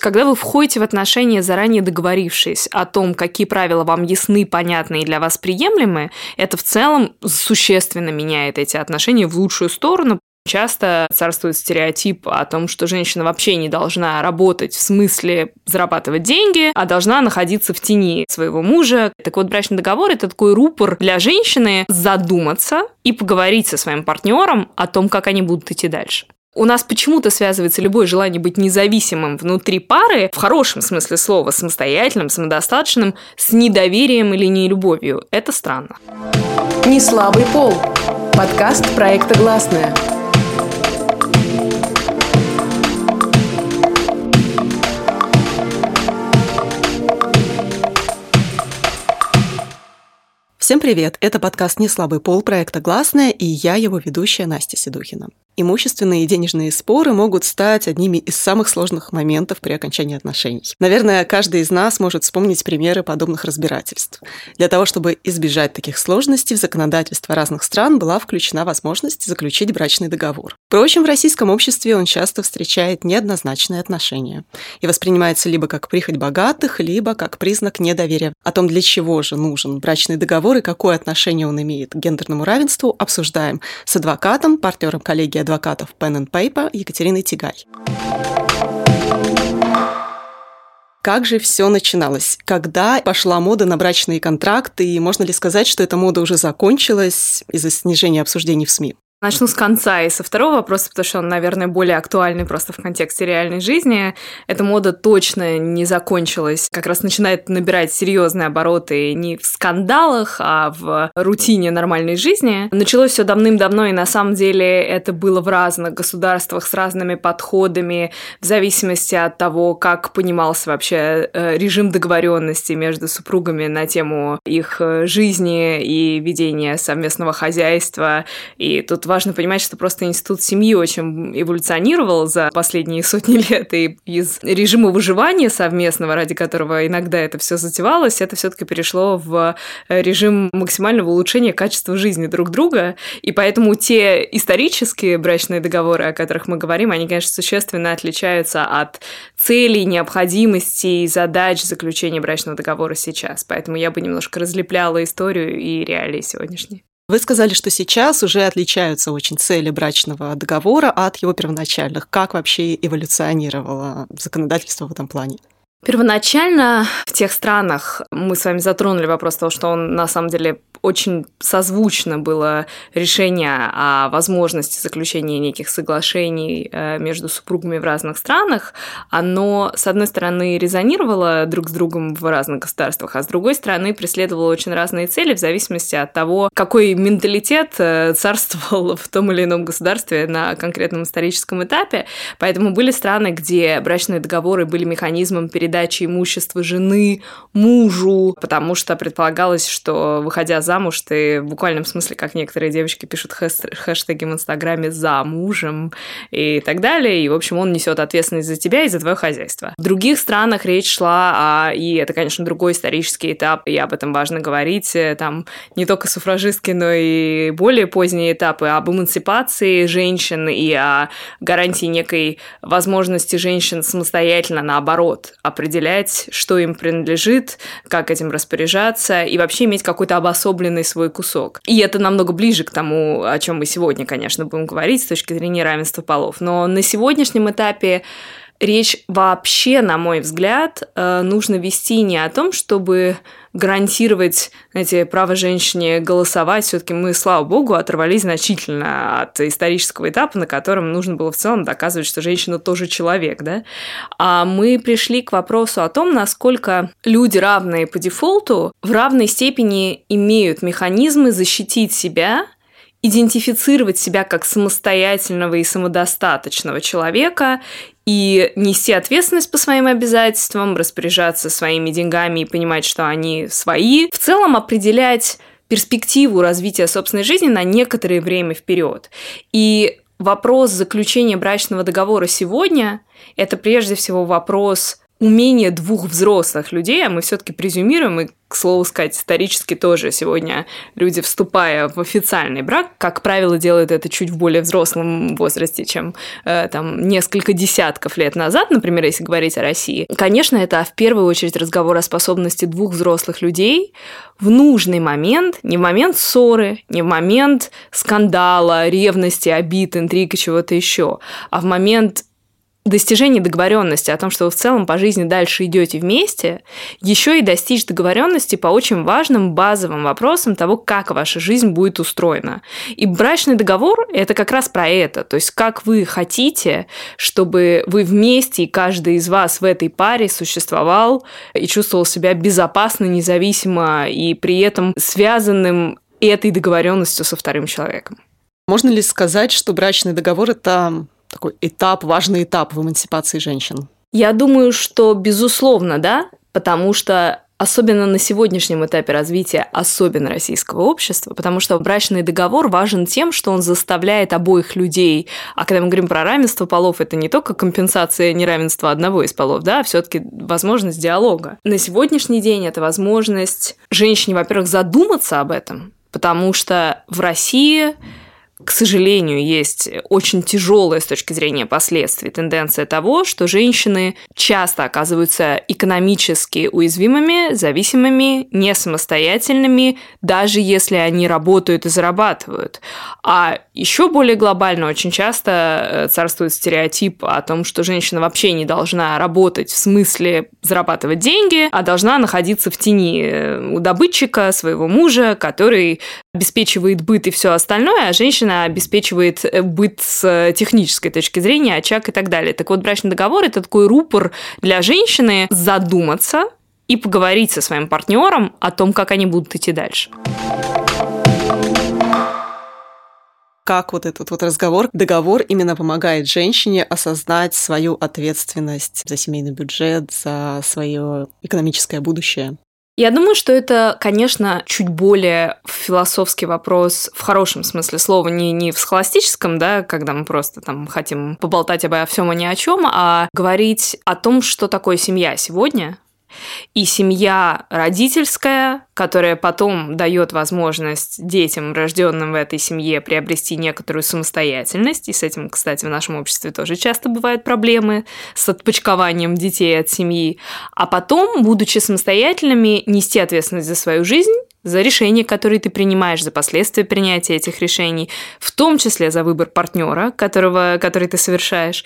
Когда вы входите в отношения, заранее договорившись о том, какие правила вам ясны, понятны и для вас приемлемы, это в целом существенно меняет эти отношения в лучшую сторону, Часто царствует стереотип о том, что женщина вообще не должна работать в смысле зарабатывать деньги, а должна находиться в тени своего мужа. Так вот, брачный договор – это такой рупор для женщины задуматься и поговорить со своим партнером о том, как они будут идти дальше. У нас почему-то связывается любое желание быть независимым внутри пары, в хорошем смысле слова, самостоятельным, самодостаточным, с недоверием или нелюбовью. Это странно. Не слабый пол. Подкаст проекта «Гласная». Всем привет! Это подкаст «Не слабый пол» проекта «Гласная» и я его ведущая Настя Седухина. Имущественные и денежные споры могут стать одними из самых сложных моментов при окончании отношений. Наверное, каждый из нас может вспомнить примеры подобных разбирательств. Для того, чтобы избежать таких сложностей, в законодательство разных стран была включена возможность заключить брачный договор. Впрочем, в российском обществе он часто встречает неоднозначные отношения и воспринимается либо как прихоть богатых, либо как признак недоверия. О том, для чего же нужен брачный договор и какое отношение он имеет к гендерному равенству, обсуждаем с адвокатом, партнером коллегии адвокатов Pen and Paper Екатериной Тигай. Как же все начиналось? Когда пошла мода на брачные контракты, и можно ли сказать, что эта мода уже закончилась из-за снижения обсуждений в СМИ? Начну с конца и со второго вопроса, потому что он, наверное, более актуальный просто в контексте реальной жизни. Эта мода точно не закончилась. Как раз начинает набирать серьезные обороты не в скандалах, а в рутине нормальной жизни. Началось все давным-давно, и на самом деле это было в разных государствах с разными подходами, в зависимости от того, как понимался вообще э, режим договоренности между супругами на тему их э, жизни и ведения совместного хозяйства. И тут важно понимать, что просто институт семьи очень эволюционировал за последние сотни лет, и из режима выживания совместного, ради которого иногда это все затевалось, это все-таки перешло в режим максимального улучшения качества жизни друг друга, и поэтому те исторические брачные договоры, о которых мы говорим, они, конечно, существенно отличаются от целей, необходимостей, задач заключения брачного договора сейчас. Поэтому я бы немножко разлепляла историю и реалии сегодняшние. Вы сказали, что сейчас уже отличаются очень цели брачного договора от его первоначальных. Как вообще эволюционировало законодательство в этом плане? Первоначально в тех странах мы с вами затронули вопрос того, что он на самом деле очень созвучно было решение о возможности заключения неких соглашений э, между супругами в разных странах. Оно, с одной стороны, резонировало друг с другом в разных государствах, а с другой стороны, преследовало очень разные цели в зависимости от того, какой менталитет э, царствовал в том или ином государстве на конкретном историческом этапе. Поэтому были страны, где брачные договоры были механизмом передачи имущества жены мужу, потому что предполагалось, что, выходя замуж, ты в буквальном смысле, как некоторые девочки пишут хэштеги в Инстаграме «за мужем» и так далее. И, в общем, он несет ответственность за тебя и за твое хозяйство. В других странах речь шла о... И это, конечно, другой исторический этап, и об этом важно говорить. Там не только суфражистки, но и более поздние этапы об эмансипации женщин и о гарантии некой возможности женщин самостоятельно, наоборот, определять, что им принадлежит, как этим распоряжаться, и вообще иметь какой-то обособленный свой кусок. И это намного ближе к тому, о чем мы сегодня, конечно, будем говорить с точки зрения равенства полов. Но на сегодняшнем этапе речь вообще, на мой взгляд, э, нужно вести не о том, чтобы гарантировать, знаете, право женщине голосовать. Все-таки мы, слава богу, оторвались значительно от исторического этапа, на котором нужно было в целом доказывать, что женщина тоже человек, да. А мы пришли к вопросу о том, насколько люди, равные по дефолту, в равной степени имеют механизмы защитить себя идентифицировать себя как самостоятельного и самодостаточного человека и нести ответственность по своим обязательствам, распоряжаться своими деньгами и понимать, что они свои. В целом определять перспективу развития собственной жизни на некоторое время вперед. И вопрос заключения брачного договора сегодня – это прежде всего вопрос умение двух взрослых людей, а мы все-таки презюмируем, и, к слову сказать, исторически тоже сегодня люди, вступая в официальный брак, как правило, делают это чуть в более взрослом возрасте, чем э, там несколько десятков лет назад, например, если говорить о России. Конечно, это в первую очередь разговор о способности двух взрослых людей в нужный момент, не в момент ссоры, не в момент скандала, ревности, обид, интриг и чего-то еще, а в момент достижение договоренности о том, что вы в целом по жизни дальше идете вместе, еще и достичь договоренности по очень важным базовым вопросам того, как ваша жизнь будет устроена. И брачный договор – это как раз про это. То есть как вы хотите, чтобы вы вместе, и каждый из вас в этой паре существовал и чувствовал себя безопасно, независимо и при этом связанным этой договоренностью со вторым человеком. Можно ли сказать, что брачный договор – это такой этап, важный этап в эмансипации женщин? Я думаю, что безусловно, да, потому что особенно на сегодняшнем этапе развития, особенно российского общества, потому что брачный договор важен тем, что он заставляет обоих людей, а когда мы говорим про равенство полов, это не только компенсация неравенства одного из полов, да, а все-таки возможность диалога. На сегодняшний день это возможность женщине, во-первых, задуматься об этом, потому что в России к сожалению, есть очень тяжелая с точки зрения последствий тенденция того, что женщины часто оказываются экономически уязвимыми, зависимыми, не самостоятельными, даже если они работают и зарабатывают. А еще более глобально очень часто э, царствует стереотип о том, что женщина вообще не должна работать в смысле зарабатывать деньги, а должна находиться в тени э, у добытчика, своего мужа, который обеспечивает быт и все остальное, а женщина обеспечивает э, быт с э, технической точки зрения, очаг и так далее. Так вот, брачный договор – это такой рупор для женщины задуматься и поговорить со своим партнером о том, как они будут идти дальше как вот этот вот разговор, договор именно помогает женщине осознать свою ответственность за семейный бюджет, за свое экономическое будущее. Я думаю, что это, конечно, чуть более философский вопрос в хорошем смысле слова, не, не в схоластическом, да, когда мы просто там хотим поболтать обо всем и ни о чем, а говорить о том, что такое семья сегодня, и семья родительская, которая потом дает возможность детям, рожденным в этой семье, приобрести некоторую самостоятельность. И с этим, кстати, в нашем обществе тоже часто бывают проблемы с отпочкованием детей от семьи. А потом, будучи самостоятельными, нести ответственность за свою жизнь за решения, которые ты принимаешь, за последствия принятия этих решений, в том числе за выбор партнера, которого, который ты совершаешь,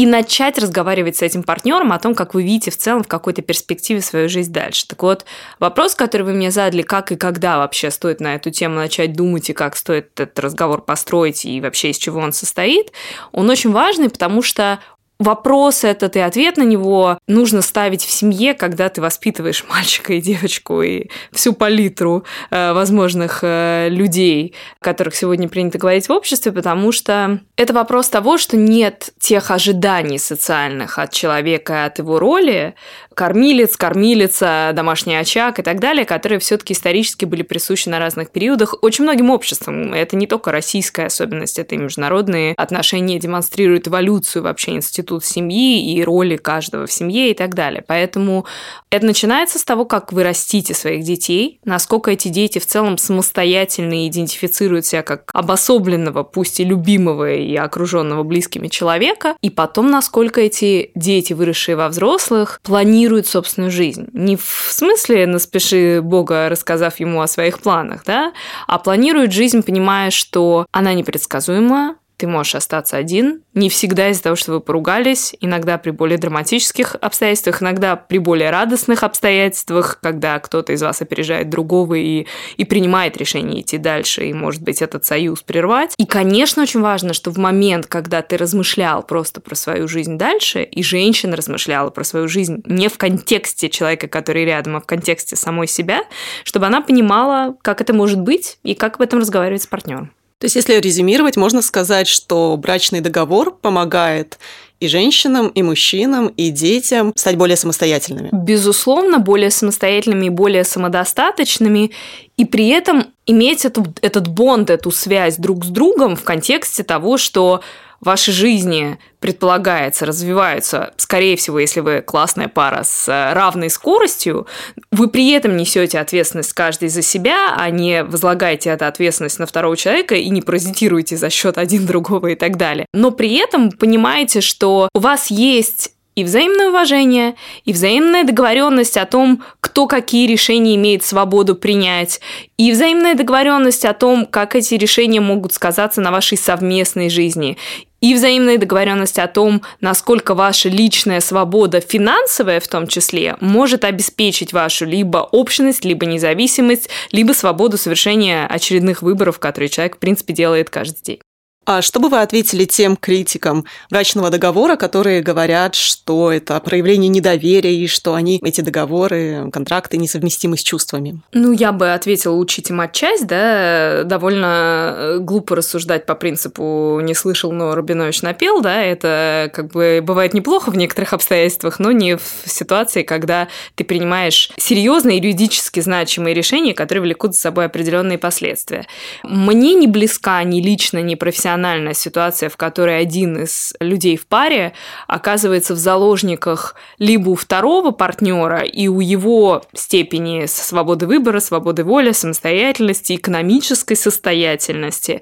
и начать разговаривать с этим партнером о том, как вы видите в целом в какой-то перспективе свою жизнь дальше. Так вот, вопрос, который вы мне задали, как и когда вообще стоит на эту тему начать думать и как стоит этот разговор построить и вообще из чего он состоит, он очень важный, потому что вопрос этот и ответ на него нужно ставить в семье, когда ты воспитываешь мальчика и девочку и всю палитру э, возможных э, людей, о которых сегодня принято говорить в обществе, потому что это вопрос того, что нет тех ожиданий социальных от человека, от его роли, кормилец, кормилица, домашний очаг и так далее, которые все-таки исторически были присущи на разных периодах очень многим обществам. Это не только российская особенность, это и международные отношения демонстрируют эволюцию вообще института семьи и роли каждого в семье и так далее. Поэтому это начинается с того, как вы растите своих детей, насколько эти дети в целом самостоятельно идентифицируют себя как обособленного, пусть и любимого и окруженного близкими человека, и потом, насколько эти дети, выросшие во взрослых, планируют планирует собственную жизнь. Не в смысле наспеши Бога, рассказав ему о своих планах, да, а планирует жизнь, понимая, что она непредсказуема, ты можешь остаться один. Не всегда из-за того, что вы поругались, иногда при более драматических обстоятельствах, иногда при более радостных обстоятельствах, когда кто-то из вас опережает другого и, и принимает решение идти дальше, и, может быть, этот союз прервать. И, конечно, очень важно, что в момент, когда ты размышлял просто про свою жизнь дальше, и женщина размышляла про свою жизнь не в контексте человека, который рядом, а в контексте самой себя, чтобы она понимала, как это может быть и как об этом разговаривать с партнером. То есть, если резюмировать, можно сказать, что брачный договор помогает и женщинам, и мужчинам, и детям стать более самостоятельными. Безусловно, более самостоятельными и более самодостаточными, и при этом иметь эту, этот бонд, эту связь друг с другом в контексте того, что вашей жизни предполагается, развиваются, скорее всего, если вы классная пара с э, равной скоростью, вы при этом несете ответственность каждый за себя, а не возлагаете эту ответственность на второго человека и не паразитируете за счет один другого и так далее. Но при этом понимаете, что у вас есть и взаимное уважение, и взаимная договоренность о том, кто какие решения имеет свободу принять, и взаимная договоренность о том, как эти решения могут сказаться на вашей совместной жизни, и взаимная договоренность о том, насколько ваша личная свобода, финансовая в том числе, может обеспечить вашу либо общность, либо независимость, либо свободу совершения очередных выборов, которые человек, в принципе, делает каждый день. А что бы вы ответили тем критикам брачного договора, которые говорят, что это проявление недоверия и что они, эти договоры, контракты несовместимы с чувствами? Ну, я бы ответила, учите матчасть, да, довольно э, глупо рассуждать по принципу «не слышал, но Рубинович напел», да, это как бы бывает неплохо в некоторых обстоятельствах, но не в ситуации, когда ты принимаешь серьезные юридически значимые решения, которые влекут за собой определенные последствия. Мне не близка ни лично, ни профессионально эмоциональная ситуация, в которой один из людей в паре оказывается в заложниках либо у второго партнера и у его степени свободы выбора, свободы воли, самостоятельности, экономической состоятельности,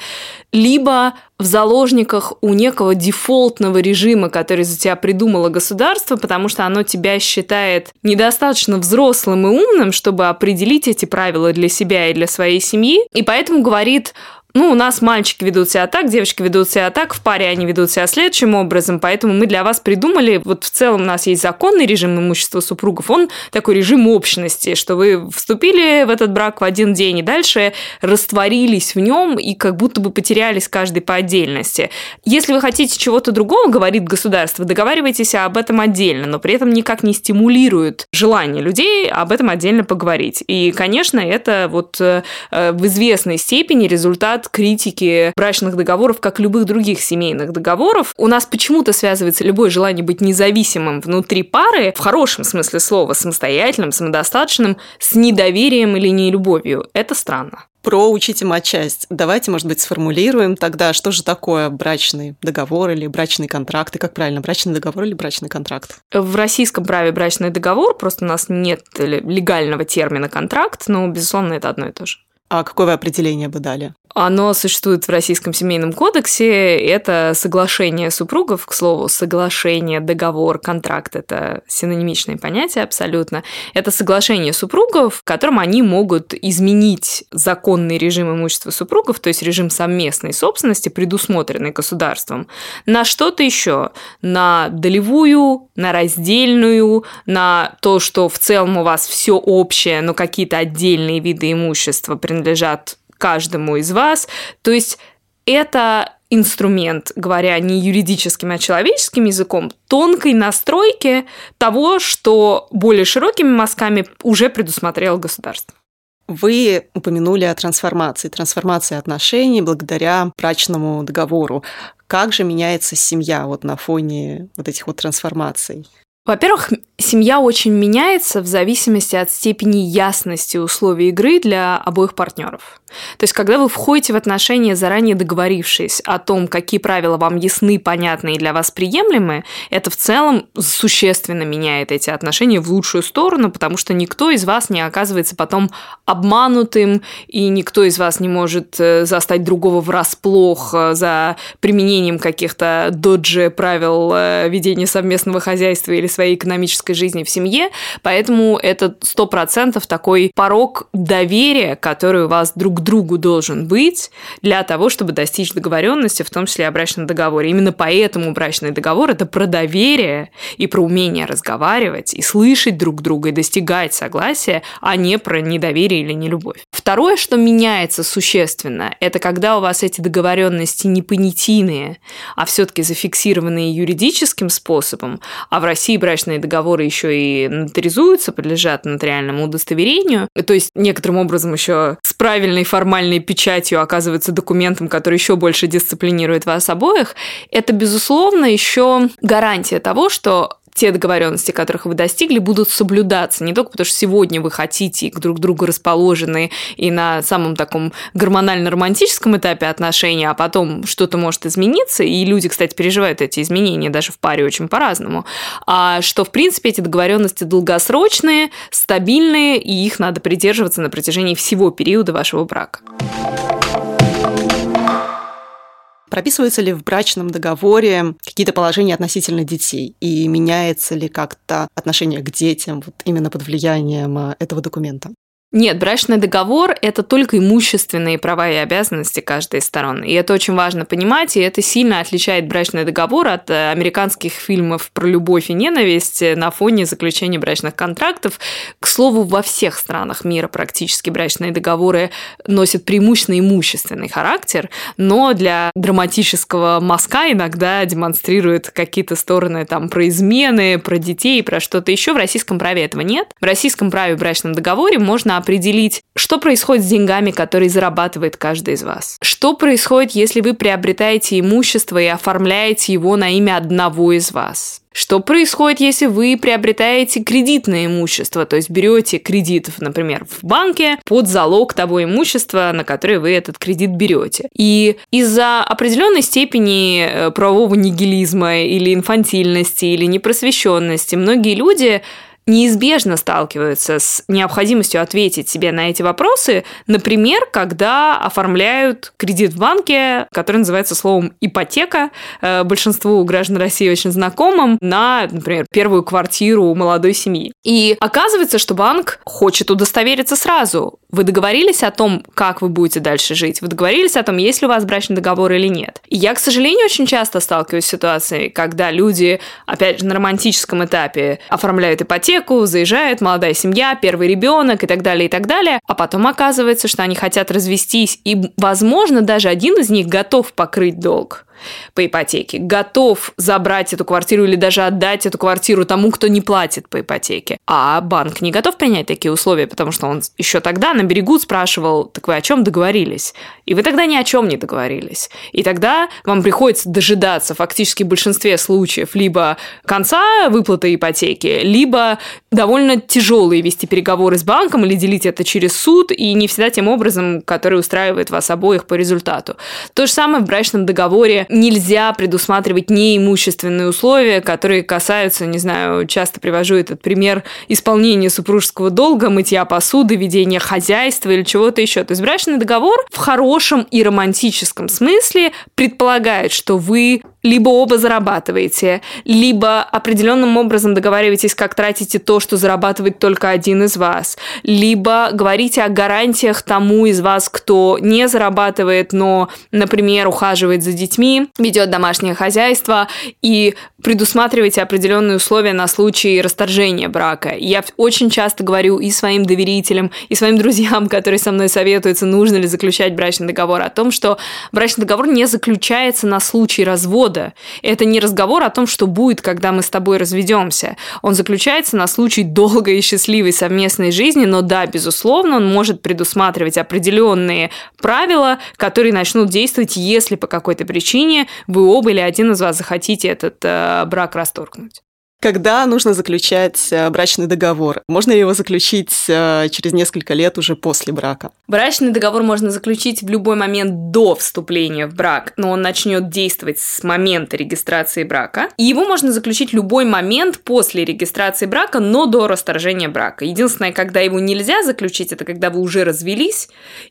либо в заложниках у некого дефолтного режима, который за тебя придумало государство, потому что оно тебя считает недостаточно взрослым и умным, чтобы определить эти правила для себя и для своей семьи, и поэтому говорит, ну, у нас мальчики ведут себя так, девочки ведут себя так, в паре они ведут себя следующим образом, поэтому мы для вас придумали, вот в целом у нас есть законный режим имущества супругов, он такой режим общности, что вы вступили в этот брак в один день и дальше растворились в нем и как будто бы потерялись каждый по отдельности. Если вы хотите чего-то другого, говорит государство, договаривайтесь об этом отдельно, но при этом никак не стимулирует желание людей об этом отдельно поговорить. И, конечно, это вот э, в известной степени результат от критики брачных договоров, как любых других семейных договоров. У нас почему-то связывается любое желание быть независимым внутри пары, в хорошем смысле слова, самостоятельным, самодостаточным, с недоверием или нелюбовью. Это странно про учите матчасть. Давайте, может быть, сформулируем тогда, что же такое брачный договор или брачный контракт, и как правильно, брачный договор или брачный контракт? В российском праве брачный договор, просто у нас нет легального термина контракт, но, безусловно, это одно и то же. А какое вы определение бы дали? Оно существует в Российском семейном кодексе. Это соглашение супругов, к слову, соглашение, договор, контракт – это синонимичные понятия абсолютно. Это соглашение супругов, в котором они могут изменить законный режим имущества супругов, то есть режим совместной собственности, предусмотренный государством, на что-то еще, на долевую, на раздельную, на то, что в целом у вас все общее, но какие-то отдельные виды имущества принадлежат каждому из вас. То есть это инструмент, говоря не юридическим, а человеческим языком, тонкой настройки того, что более широкими мазками уже предусмотрело государство. Вы упомянули о трансформации, трансформации отношений благодаря брачному договору. Как же меняется семья вот на фоне вот этих вот трансформаций? Во-первых, семья очень меняется в зависимости от степени ясности условий игры для обоих партнеров. То есть, когда вы входите в отношения, заранее договорившись о том, какие правила вам ясны, понятны и для вас приемлемы, это в целом существенно меняет эти отношения в лучшую сторону, потому что никто из вас не оказывается потом обманутым, и никто из вас не может э, застать другого врасплох э, за применением каких-то доджи правил э, ведения совместного хозяйства или своей экономической жизни в семье. Поэтому это сто процентов такой порог доверия, который у вас друг к другу должен быть для того, чтобы достичь договоренности, в том числе о брачном договоре. Именно поэтому брачный договор – это про доверие и про умение разговаривать и слышать друг друга и достигать согласия, а не про недоверие или нелюбовь. Второе, что меняется существенно, это когда у вас эти договоренности не понятийные, а все-таки зафиксированные юридическим способом, а в России брачные договоры еще и нотаризуются, подлежат нотариальному удостоверению, то есть некоторым образом еще с правильной формальной печатью оказывается документом, который еще больше дисциплинирует вас обоих, это, безусловно, еще гарантия того, что те договоренности, которых вы достигли, будут соблюдаться. Не только потому, что сегодня вы хотите к друг другу расположены и на самом таком гормонально-романтическом этапе отношений, а потом что-то может измениться, и люди, кстати, переживают эти изменения даже в паре очень по-разному, а что, в принципе, эти договоренности долгосрочные, стабильные, и их надо придерживаться на протяжении всего периода вашего брака. Прописываются ли в брачном договоре какие-то положения относительно детей? И меняется ли как-то отношение к детям вот именно под влиянием а, этого документа? Нет, брачный договор – это только имущественные права и обязанности каждой из сторон. И это очень важно понимать, и это сильно отличает брачный договор от э, американских фильмов про любовь и ненависть на фоне заключения брачных контрактов. К слову, во всех странах мира практически брачные договоры носят преимущественно имущественный характер, но для драматического мазка иногда демонстрируют какие-то стороны там про измены, про детей, про что-то еще. В российском праве этого нет. В российском праве в брачном договоре можно определить, что происходит с деньгами, которые зарабатывает каждый из вас. Что происходит, если вы приобретаете имущество и оформляете его на имя одного из вас. Что происходит, если вы приобретаете кредитное имущество, то есть берете кредит, например, в банке под залог того имущества, на которое вы этот кредит берете. И из-за определенной степени э, правового нигилизма или инфантильности или непросвещенности многие люди неизбежно сталкиваются с необходимостью ответить себе на эти вопросы, например, когда оформляют кредит в банке, который называется словом ипотека, э, большинству граждан России очень знакомым, на, например, первую квартиру у молодой семьи. И оказывается, что банк хочет удостовериться сразу. Вы договорились о том, как вы будете дальше жить? Вы договорились о том, есть ли у вас брачный договор или нет? И я, к сожалению, очень часто сталкиваюсь с ситуацией, когда люди, опять же, на романтическом этапе оформляют ипотеку, ипотеку, заезжает молодая семья, первый ребенок и так далее, и так далее. А потом оказывается, что они хотят развестись, и, возможно, даже один из них готов покрыть долг по ипотеке, готов забрать эту квартиру или даже отдать эту квартиру тому, кто не платит по ипотеке. А банк не готов принять такие условия, потому что он еще тогда на берегу спрашивал, так вы о чем договорились? И вы тогда ни о чем не договорились. И тогда вам приходится дожидаться фактически в большинстве случаев либо конца выплаты ипотеки, либо довольно тяжелые вести переговоры с банком или делить это через суд, и не всегда тем образом, который устраивает вас обоих по результату. То же самое в брачном договоре нельзя предусматривать неимущественные условия, которые касаются, не знаю, часто привожу этот пример исполнения супружеского долга, мытья посуды, ведения хозяйства или чего-то еще. То есть брачный договор в хорошем и романтическом смысле предполагает, что вы либо оба зарабатываете, либо определенным образом договариваетесь, как тратите то, что зарабатывает только один из вас, либо говорите о гарантиях тому из вас, кто не зарабатывает, но, например, ухаживает за детьми, ведет домашнее хозяйство и предусматриваете определенные условия на случай расторжения брака. Я очень часто говорю и своим доверителям, и своим друзьям, которые со мной советуются, нужно ли заключать брачный договор, о том, что брачный договор не заключается на случай развода. Это не разговор о том, что будет, когда мы с тобой разведемся. Он заключается на случай долгой и счастливой совместной жизни, но да, безусловно, он может предусматривать определенные правила, которые начнут действовать, если по какой-то причине вы оба или один из вас захотите этот э, брак расторгнуть. Когда нужно заключать э, брачный договор? Можно ли его заключить э, через несколько лет уже после брака? Брачный договор можно заключить в любой момент до вступления в брак, но он начнет действовать с момента регистрации брака. И его можно заключить в любой момент после регистрации брака, но до расторжения брака. Единственное, когда его нельзя заключить, это когда вы уже развелись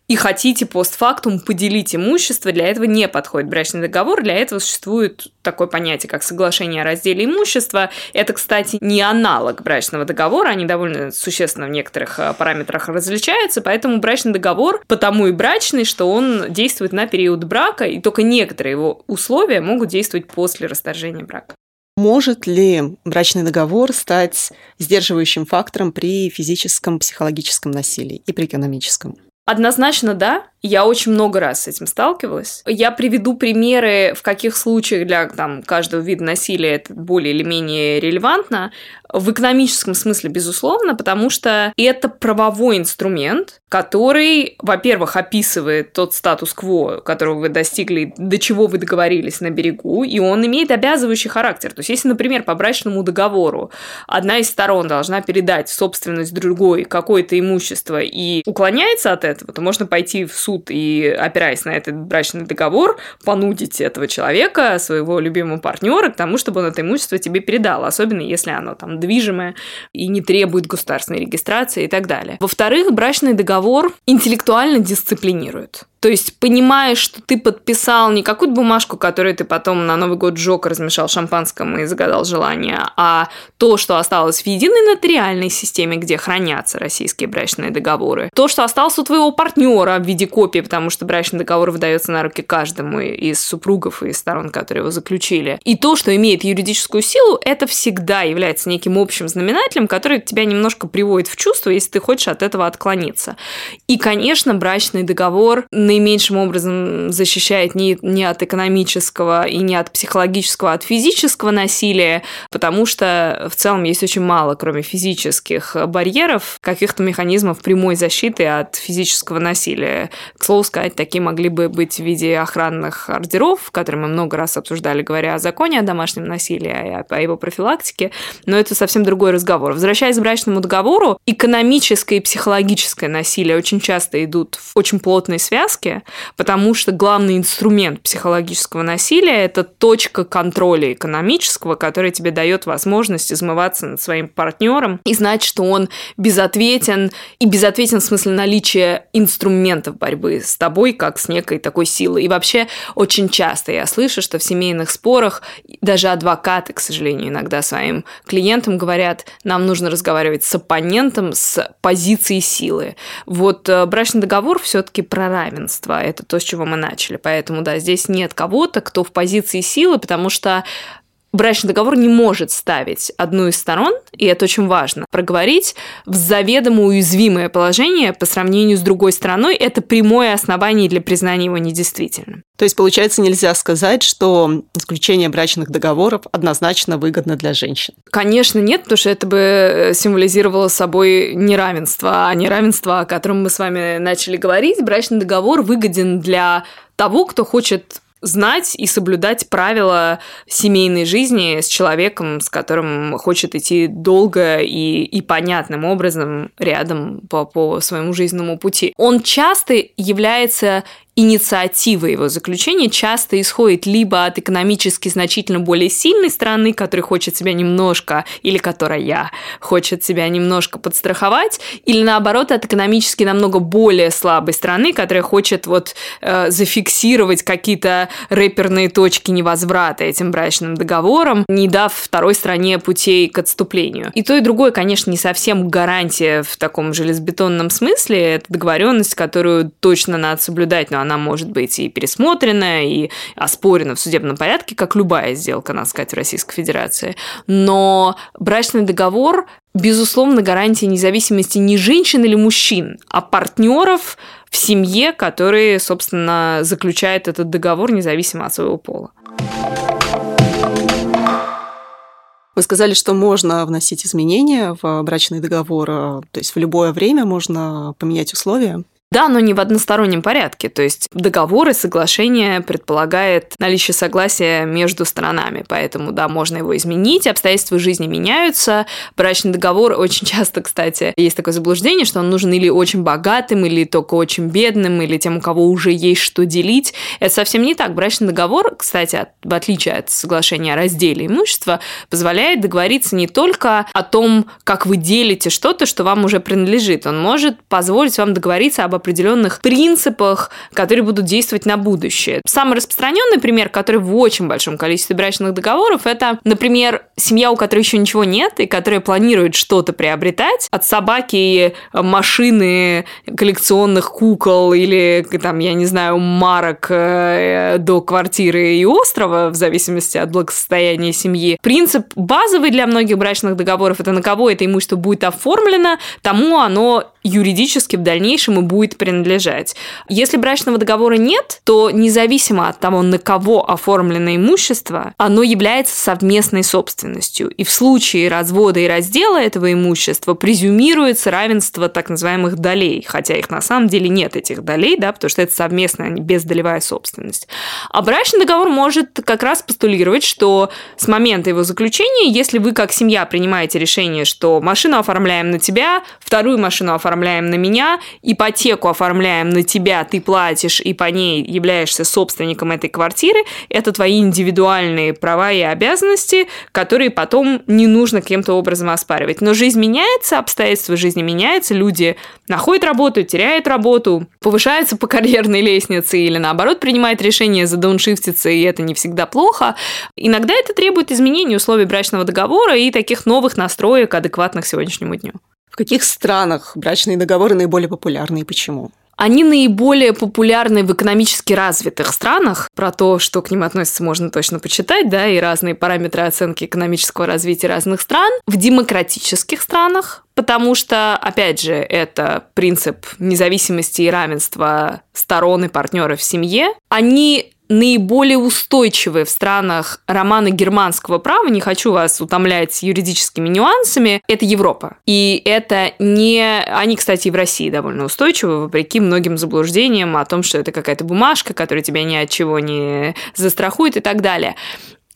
и хотите постфактум поделить имущество. Для этого не подходит брачный договор. Для этого существует такое понятие, как соглашение о разделе имущества это, кстати, не аналог брачного договора, они довольно существенно в некоторых э, параметрах различаются, поэтому брачный договор потому и брачный, что он действует на период брака, и только некоторые его условия могут действовать после расторжения брака. Может ли брачный договор стать сдерживающим фактором при физическом, психологическом насилии и при экономическом? Однозначно да, Я очень много раз с этим сталкивалась. Я приведу примеры, в каких случаях для там, каждого вида насилия это более или менее релевантно. В экономическом смысле, безусловно, потому что это правовой инструмент, который, во-первых, описывает тот статус-кво, которого вы достигли, до чего вы договорились на берегу, и он имеет обязывающий характер. То есть, если, например, по брачному договору одна из сторон должна передать в собственность другой какое-то имущество и уклоняется от этого, то можно пойти в суд и, опираясь на этот брачный договор, понудить этого человека, своего любимого партнера, к тому, чтобы он это имущество тебе передал, особенно если оно там движимое и не требует государственной регистрации и так далее. Во-вторых, брачный договор интеллектуально дисциплинирует. То есть, понимаешь, что ты подписал не какую-то бумажку, которую ты потом на Новый год сжег, размешал шампанском и загадал желание, а то, что осталось в единой нотариальной системе, где хранятся российские брачные договоры. То, что осталось у твоего партнера в виде копии, потому что брачный договор выдается на руки каждому из супругов и сторон, которые его заключили. И то, что имеет юридическую силу, это всегда является неким общим знаменателем, который тебя немножко приводит в чувство, если ты хочешь от этого отклониться. И, конечно, брачный договор наименьшим образом защищает не, не от экономического и не от психологического, а от физического насилия, потому что в целом есть очень мало, кроме физических барьеров, каких-то механизмов прямой защиты от физического насилия. К слову сказать, такие могли бы быть в виде охранных ордеров, которые мы много раз обсуждали, говоря о законе о домашнем насилии, и о его профилактике, но это совсем другой разговор. Возвращаясь к брачному договору, экономическое и психологическое насилие очень часто идут в очень плотной связке, связке, потому что главный инструмент психологического насилия – это точка контроля экономического, которая тебе дает возможность измываться над своим партнером и знать, что он безответен, и безответен в смысле наличия инструментов борьбы с тобой, как с некой такой силой. И вообще очень часто я слышу, что в семейных спорах даже адвокаты, к сожалению, иногда своим клиентам говорят, нам нужно разговаривать с оппонентом с позиции силы. Вот э, брачный договор все-таки про равенство равенства. Это то, с чего мы начали. Поэтому, да, здесь нет кого-то, кто в позиции силы, потому что брачный договор не может ставить одну из сторон, и это очень важно, проговорить в заведомо уязвимое положение по сравнению с другой стороной. Это прямое основание для признания его недействительным. То есть, получается, нельзя сказать, что заключение брачных договоров однозначно выгодно для женщин? Конечно, нет, потому что это бы э, символизировало собой неравенство, а неравенство, о котором мы с вами начали говорить, брачный договор выгоден для того, кто хочет знать и соблюдать правила семейной жизни с человеком, с которым хочет идти долго и, и понятным образом рядом по, по своему жизненному пути. Он часто является инициатива его заключения часто исходит либо от экономически значительно более сильной страны, которая хочет себя немножко, или которая хочет себя немножко подстраховать, или наоборот от экономически намного более слабой страны, которая хочет вот э, зафиксировать какие-то рэперные точки невозврата этим брачным договором, не дав второй стране путей к отступлению. И то, и другое, конечно, не совсем гарантия в таком железобетонном смысле. Это договоренность, которую точно надо соблюдать, но она может быть и пересмотрена, и оспорена в судебном порядке, как любая сделка, надо сказать, в Российской Федерации. Но брачный договор безусловно, гарантия независимости не женщин или мужчин, а партнеров в семье, которые, собственно, заключают этот договор независимо от своего пола. Вы сказали, что можно вносить изменения в брачный договор, то есть в любое время можно поменять условия. Да, но не в одностороннем порядке. То есть договор и соглашение предполагает наличие согласия между сторонами. Поэтому, да, можно его изменить, обстоятельства жизни меняются. Брачный договор очень часто, кстати, есть такое заблуждение, что он нужен или очень богатым, или только очень бедным, или тем, у кого уже есть что делить. Это совсем не так. Брачный договор, кстати, в отличие от соглашения о разделе имущества, позволяет договориться не только о том, как вы делите что-то, что вам уже принадлежит. Он может позволить вам договориться об определенных принципах, которые будут действовать на будущее. Самый распространенный пример, который в очень большом количестве брачных договоров, это, например, семья, у которой еще ничего нет, и которая планирует что-то приобретать, от собаки, машины, коллекционных кукол или, там, я не знаю, марок э, до квартиры и острова, в зависимости от благосостояния семьи. Принцип базовый для многих брачных договоров – это на кого это имущество будет оформлено, тому оно юридически в дальнейшем и будет принадлежать. Если брачного договора нет, то независимо от того, на кого оформлено имущество, оно является совместной собственностью. И в случае развода и раздела этого имущества презюмируется равенство так называемых долей, хотя их на самом деле нет, этих долей, да, потому что это совместная, бездолевая собственность. А брачный договор может как раз постулировать, что с момента его заключения, если вы как семья принимаете решение, что машину оформляем на тебя, вторую машину оформляем на меня, ипотеку оформляем на тебя, ты платишь и по ней являешься собственником этой квартиры, это твои индивидуальные права и обязанности, которые потом не нужно каким-то образом оспаривать. Но жизнь меняется, обстоятельства жизни меняются, люди находят работу, теряют работу, повышаются по карьерной лестнице или наоборот принимают решение задауншифтиться, и это не всегда плохо. Иногда это требует изменения условий брачного договора и таких новых настроек, адекватных сегодняшнему дню. Каких странах брачные договоры наиболее популярны и почему? Они наиболее популярны в экономически развитых странах. Про то, что к ним относится, можно точно почитать, да, и разные параметры оценки экономического развития разных стран. В демократических странах, потому что, опять же, это принцип независимости и равенства сторон и партнеров в семье. Они наиболее устойчивые в странах романа германского права, не хочу вас утомлять юридическими нюансами, это Европа. И это не... Они, кстати, и в России довольно устойчивы, вопреки многим заблуждениям о том, что это какая-то бумажка, которая тебя ни от чего не застрахует и так далее.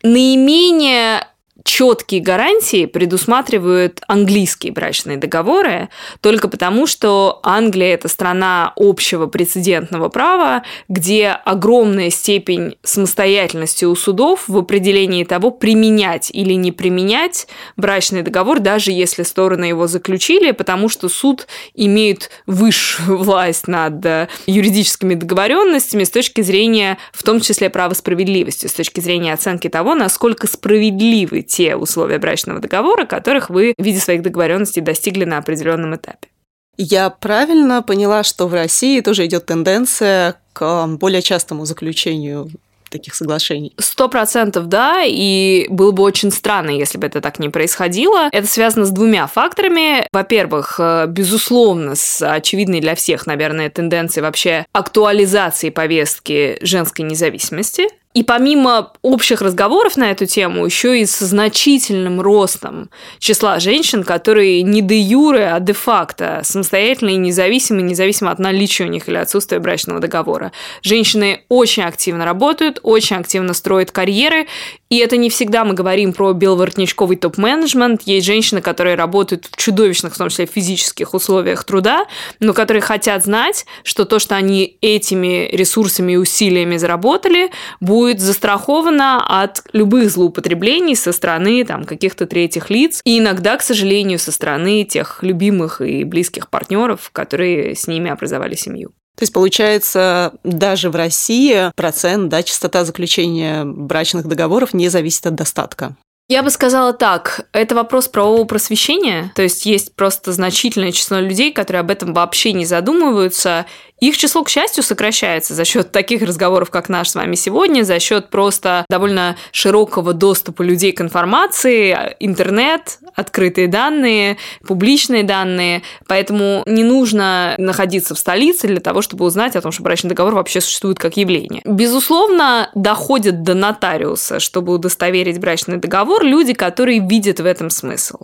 Наименее четкие гарантии предусматривают английские брачные договоры только потому, что Англия – это страна общего прецедентного права, где огромная степень самостоятельности у судов в определении того, применять или не применять брачный договор, даже если стороны его заключили, потому что суд имеет высшую власть над э, юридическими договоренностями с точки зрения, в том числе, права справедливости, с точки зрения оценки того, насколько справедливы те условия брачного договора, которых вы в виде своих договоренностей достигли на определенном этапе. Я правильно поняла, что в России тоже идет тенденция к более частому заключению таких соглашений. Сто процентов да, и было бы очень странно, если бы это так не происходило. Это связано с двумя факторами. Во-первых, э, безусловно, с очевидной для всех, наверное, тенденцией вообще актуализации повестки женской независимости. И помимо общих разговоров на эту тему, еще и с значительным ростом числа женщин, которые не де юре, а де факто самостоятельно и независимы, независимо от наличия у них или отсутствия брачного договора. Женщины очень активно работают, очень активно строят карьеры, и это не всегда мы говорим про беловоротничковый топ-менеджмент. Есть женщины, которые работают в чудовищных, в том числе физических условиях труда, но которые хотят знать, что то, что они этими ресурсами и усилиями заработали, будет застраховано от любых злоупотреблений со стороны там, каких-то третьих лиц. И иногда, к сожалению, со стороны тех любимых и близких партнеров, которые с ними образовали семью. То есть, получается, даже в России процент, да, частота заключения брачных договоров не зависит от достатка. Я бы сказала так, это вопрос правового просвещения, то есть есть просто значительное число людей, которые об этом вообще не задумываются, их число, к счастью, сокращается за счет таких разговоров, как наш с вами сегодня, за счет просто довольно широкого доступа людей к информации, интернет, открытые данные, публичные данные. Поэтому не нужно находиться в столице для того, чтобы узнать о том, что брачный договор вообще существует как явление. Безусловно, доходят до нотариуса, чтобы удостоверить брачный договор, люди, которые видят в этом смысл.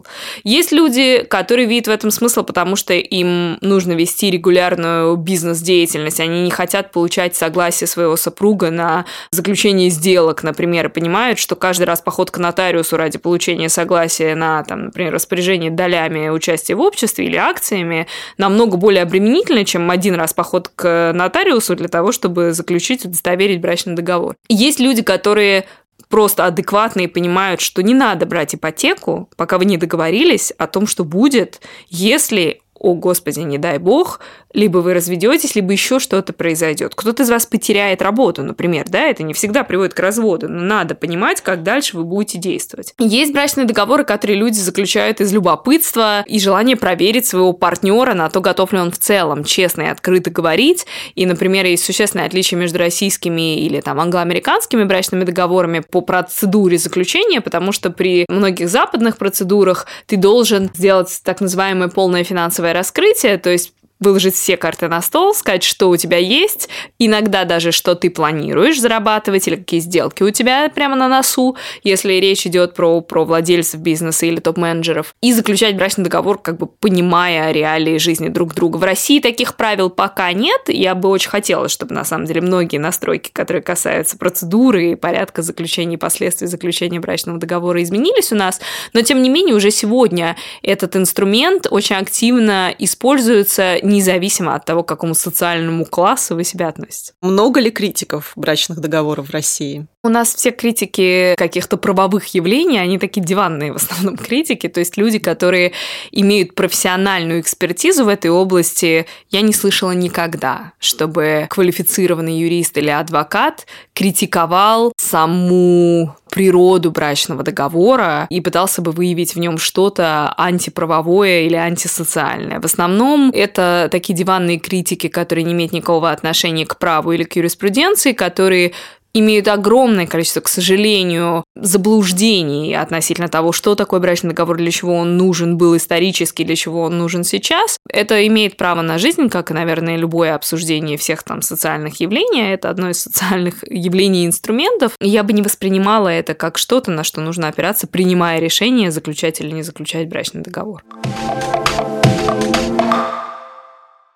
Есть люди, которые видят в этом смысл, потому что им нужно вести регулярную бизнес деятельность, они не хотят получать согласие своего супруга на заключение сделок, например, и понимают, что каждый раз поход к нотариусу ради получения согласия на, там, например, распоряжение долями участия в обществе или акциями намного более обременительно, чем один раз поход к нотариусу для того, чтобы заключить удостоверить брачный договор. Есть люди, которые просто адекватно и понимают, что не надо брать ипотеку, пока вы не договорились о том, что будет, если о господи, не дай бог, либо вы разведетесь, либо еще что-то произойдет. Кто-то из вас потеряет работу, например, да, это не всегда приводит к разводу, но надо понимать, как дальше вы будете действовать. Есть брачные договоры, которые люди заключают из любопытства и желания проверить своего партнера на то, готов ли он в целом честно и открыто говорить. И, например, есть существенное отличие между российскими или там англоамериканскими брачными договорами по процедуре заключения, потому что при многих западных процедурах ты должен сделать так называемое полное финансовое раскрытие, то есть выложить все карты на стол, сказать, что у тебя есть, иногда даже, что ты планируешь зарабатывать или какие сделки у тебя прямо на носу, если речь идет про, про владельцев бизнеса или топ-менеджеров, и заключать брачный договор, как бы понимая реалии жизни друг друга. В России таких правил пока нет, я бы очень хотела, чтобы на самом деле многие настройки, которые касаются процедуры и порядка заключения и последствий заключения брачного договора изменились у нас, но тем не менее уже сегодня этот инструмент очень активно используется независимо от того, к какому социальному классу вы себя относите. Много ли критиков брачных договоров в России? У нас все критики каких-то правовых явлений, они такие диванные в основном критики, то есть люди, которые имеют профессиональную экспертизу в этой области, я не слышала никогда, чтобы квалифицированный юрист или адвокат критиковал саму природу брачного договора и пытался бы выявить в нем что-то антиправовое или антисоциальное. В основном это такие диванные критики, которые не имеют никакого отношения к праву или к юриспруденции, которые имеют огромное количество, к сожалению, заблуждений относительно того, что такое брачный договор, для чего он нужен был исторически, для чего он нужен сейчас. Это имеет право на жизнь, как и, наверное, любое обсуждение всех там социальных явлений. Это одно из социальных явлений и инструментов. Я бы не воспринимала это как что-то, на что нужно опираться, принимая решение, заключать или не заключать брачный договор.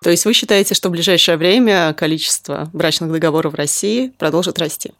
То есть вы считаете, что в ближайшее время количество брачных договоров в России продолжит расти?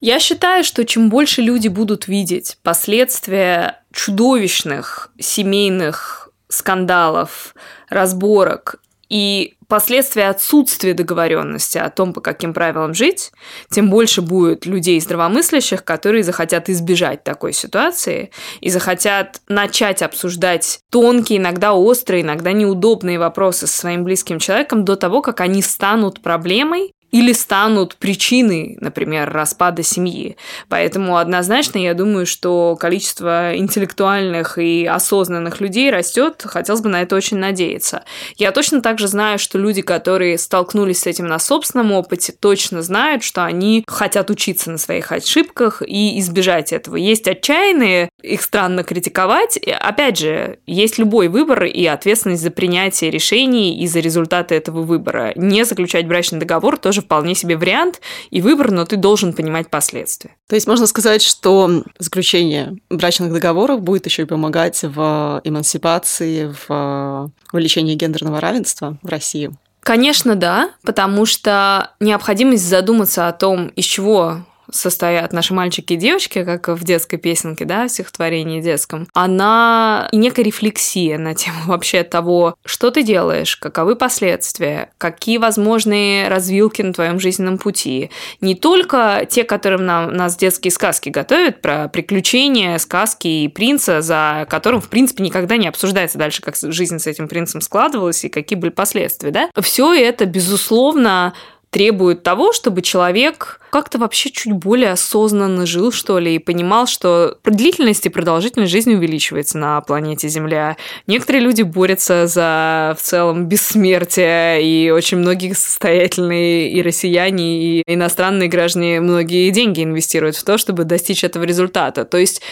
Я считаю, что чем больше люди будут видеть последствия чудовищных семейных скандалов, разборок и последствия отсутствия договоренности о том, по каким правилам жить, тем больше будет людей здравомыслящих, которые захотят избежать такой ситуации и захотят начать обсуждать тонкие, иногда острые, иногда неудобные вопросы со своим близким человеком до того, как они станут проблемой или станут причиной, например, распада семьи. Поэтому однозначно я думаю, что количество интеллектуальных и осознанных людей растет. Хотелось бы на это очень надеяться. Я точно также знаю, что люди, которые столкнулись с этим на собственном опыте, точно знают, что они хотят учиться на своих ошибках и избежать этого. Есть отчаянные, их странно критиковать. Опять же, есть любой выбор и ответственность за принятие решений и за результаты этого выбора. Не заключать брачный договор тоже вполне себе вариант и выбор, но ты должен понимать последствия. То есть можно сказать, что заключение брачных договоров будет еще и помогать в эмансипации, в увеличении гендерного равенства в России? Конечно, да, потому что необходимость задуматься о том, из чего состоят наши мальчики и девочки, как в детской песенке, да, в стихотворении детском, она некая рефлексия на тему вообще того, что ты делаешь, каковы последствия, какие возможные развилки на твоем жизненном пути. Не только те, которым нам, нас детские сказки готовят, про приключения, сказки и принца, за которым, в принципе, никогда не обсуждается дальше, как жизнь с этим принцем складывалась и какие были последствия, да. Все это, безусловно, требует того, чтобы человек как-то вообще чуть более осознанно жил, что ли, и понимал, что длительность и продолжительность жизни увеличивается на планете Земля. Некоторые люди борются за в целом бессмертие, и очень многие состоятельные и россияне, и иностранные граждане многие деньги инвестируют в то, чтобы достичь этого результата. То есть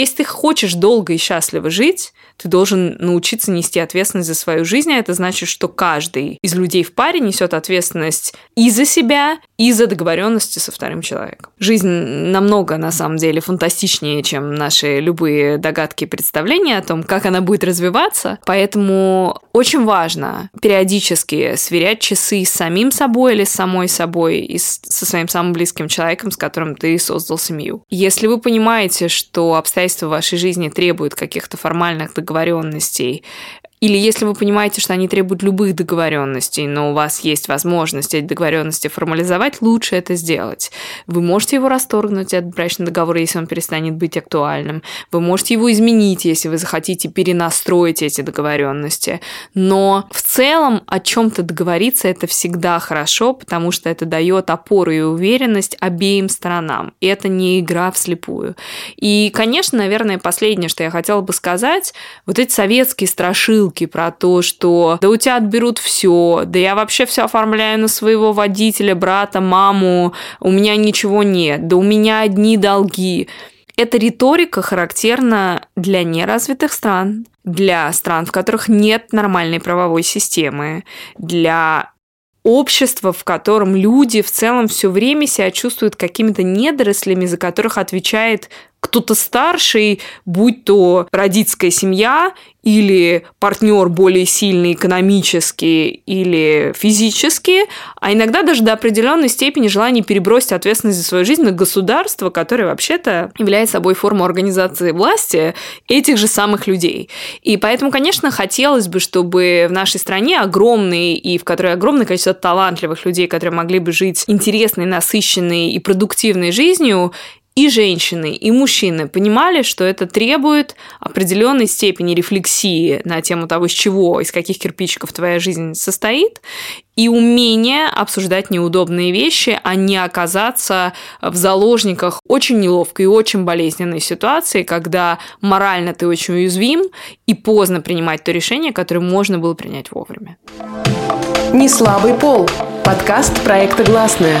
если ты хочешь долго и счастливо жить, ты должен научиться нести ответственность за свою жизнь, а это значит, что каждый из людей в паре несет ответственность и за себя, и за договоренности со вторым человеком. Жизнь намного, на самом деле, фантастичнее, чем наши любые догадки и представления о том, как она будет развиваться. Поэтому очень важно периодически сверять часы с самим собой или с самой собой и со своим самым близким человеком, с которым ты создал семью. Если вы понимаете, что обстоятельства в вашей жизни требуют каких-то формальных договоренностей, или если вы понимаете, что они требуют любых договоренностей, но у вас есть возможность эти договоренности формализовать, лучше это сделать. Вы можете его расторгнуть, этот брачный договор, если он перестанет быть актуальным. Вы можете его изменить, если вы захотите перенастроить эти договоренности. Но в целом о чем-то договориться это всегда хорошо, потому что это дает опору и уверенность обеим сторонам. И это не игра вслепую. И, конечно, наверное, последнее, что я хотела бы сказать, вот эти советские страшилки, ссылки про то, что да у тебя отберут все, да я вообще все оформляю на своего водителя, брата, маму, у меня ничего нет, да у меня одни долги. Эта риторика характерна для неразвитых стран, для стран, в которых нет нормальной правовой системы, для общества, в котором люди в целом все время себя чувствуют какими-то недорослями, за которых отвечает кто-то старший, будь то родительская семья или партнер более сильный экономически или физически, а иногда даже до определенной степени желание перебросить ответственность за свою жизнь на государство, которое вообще-то является собой форму организации власти этих же самых людей. И поэтому, конечно, хотелось бы, чтобы в нашей стране огромный и в которой огромное количество талантливых людей, которые могли бы жить интересной, насыщенной и продуктивной жизнью, и женщины, и мужчины понимали, что это требует определенной степени рефлексии на тему того, из чего, из каких кирпичиков твоя жизнь состоит, и умение обсуждать неудобные вещи, а не оказаться в заложниках очень неловкой и очень болезненной ситуации, когда морально ты очень уязвим и поздно принимать то решение, которое можно было принять вовремя. Не слабый пол. Подкаст проекта «Гласная».